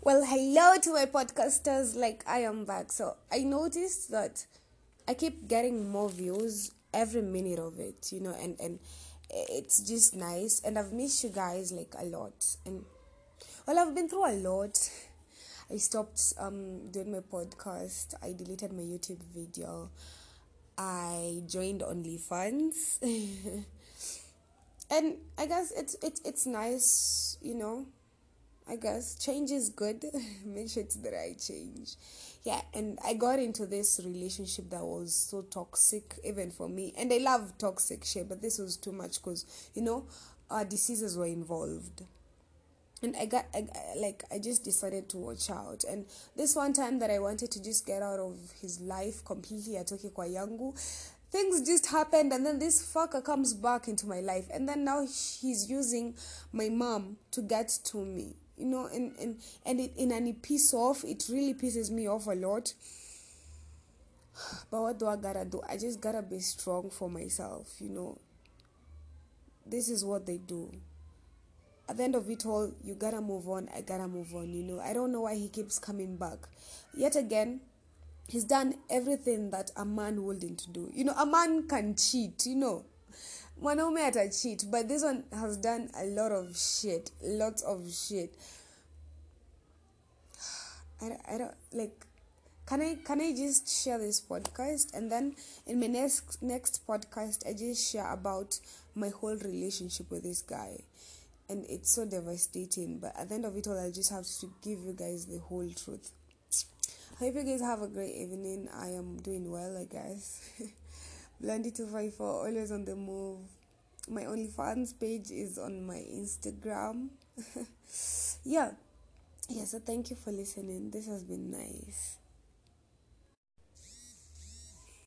Well, hello to my podcasters. Like, I am back. So, I noticed that I keep getting more views every minute of it, you know, and, and it's just nice. And I've missed you guys like a lot. And, well, I've been through a lot. I stopped um, doing my podcast, I deleted my YouTube video, I joined OnlyFans. and I guess it's, it's, it's nice, you know I guess change is good. Make sure it's the right change. Yeah, and I got into this relationship that was so toxic, even for me. And I love toxic shit, but this was too much because, you know, uh, diseases were involved. And I got, I, like, I just decided to watch out. And this one time that I wanted to just get out of his life completely, atoke kwa yangu, things just happened and then this fucker comes back into my life and then now he's using my mom to get to me you know and and and it and it piss off it really pisses me off a lot. But what do i gotta do? I just gotta be strong for myself you know. This is what they do. At the end of it all you gotta move on i gotta move on you know. I don't know why he keeps coming back. Yet again he's done everything that a man wouldn't do. You know a man can cheat you know mwanaume cheat but this one has done a lot of shit lots of shit I, I don't like can I can I just share this podcast and then in my next next podcast I just share about my whole relationship with this guy and it's so devastating but at the end of it all I just have to give you guys the whole truth. I hope you guys have a great evening. I am doing well I guess. Blondie two five four always on the move. My OnlyFans page is on my Instagram. yeah. Yeah, so thank you for listening. This has been nice.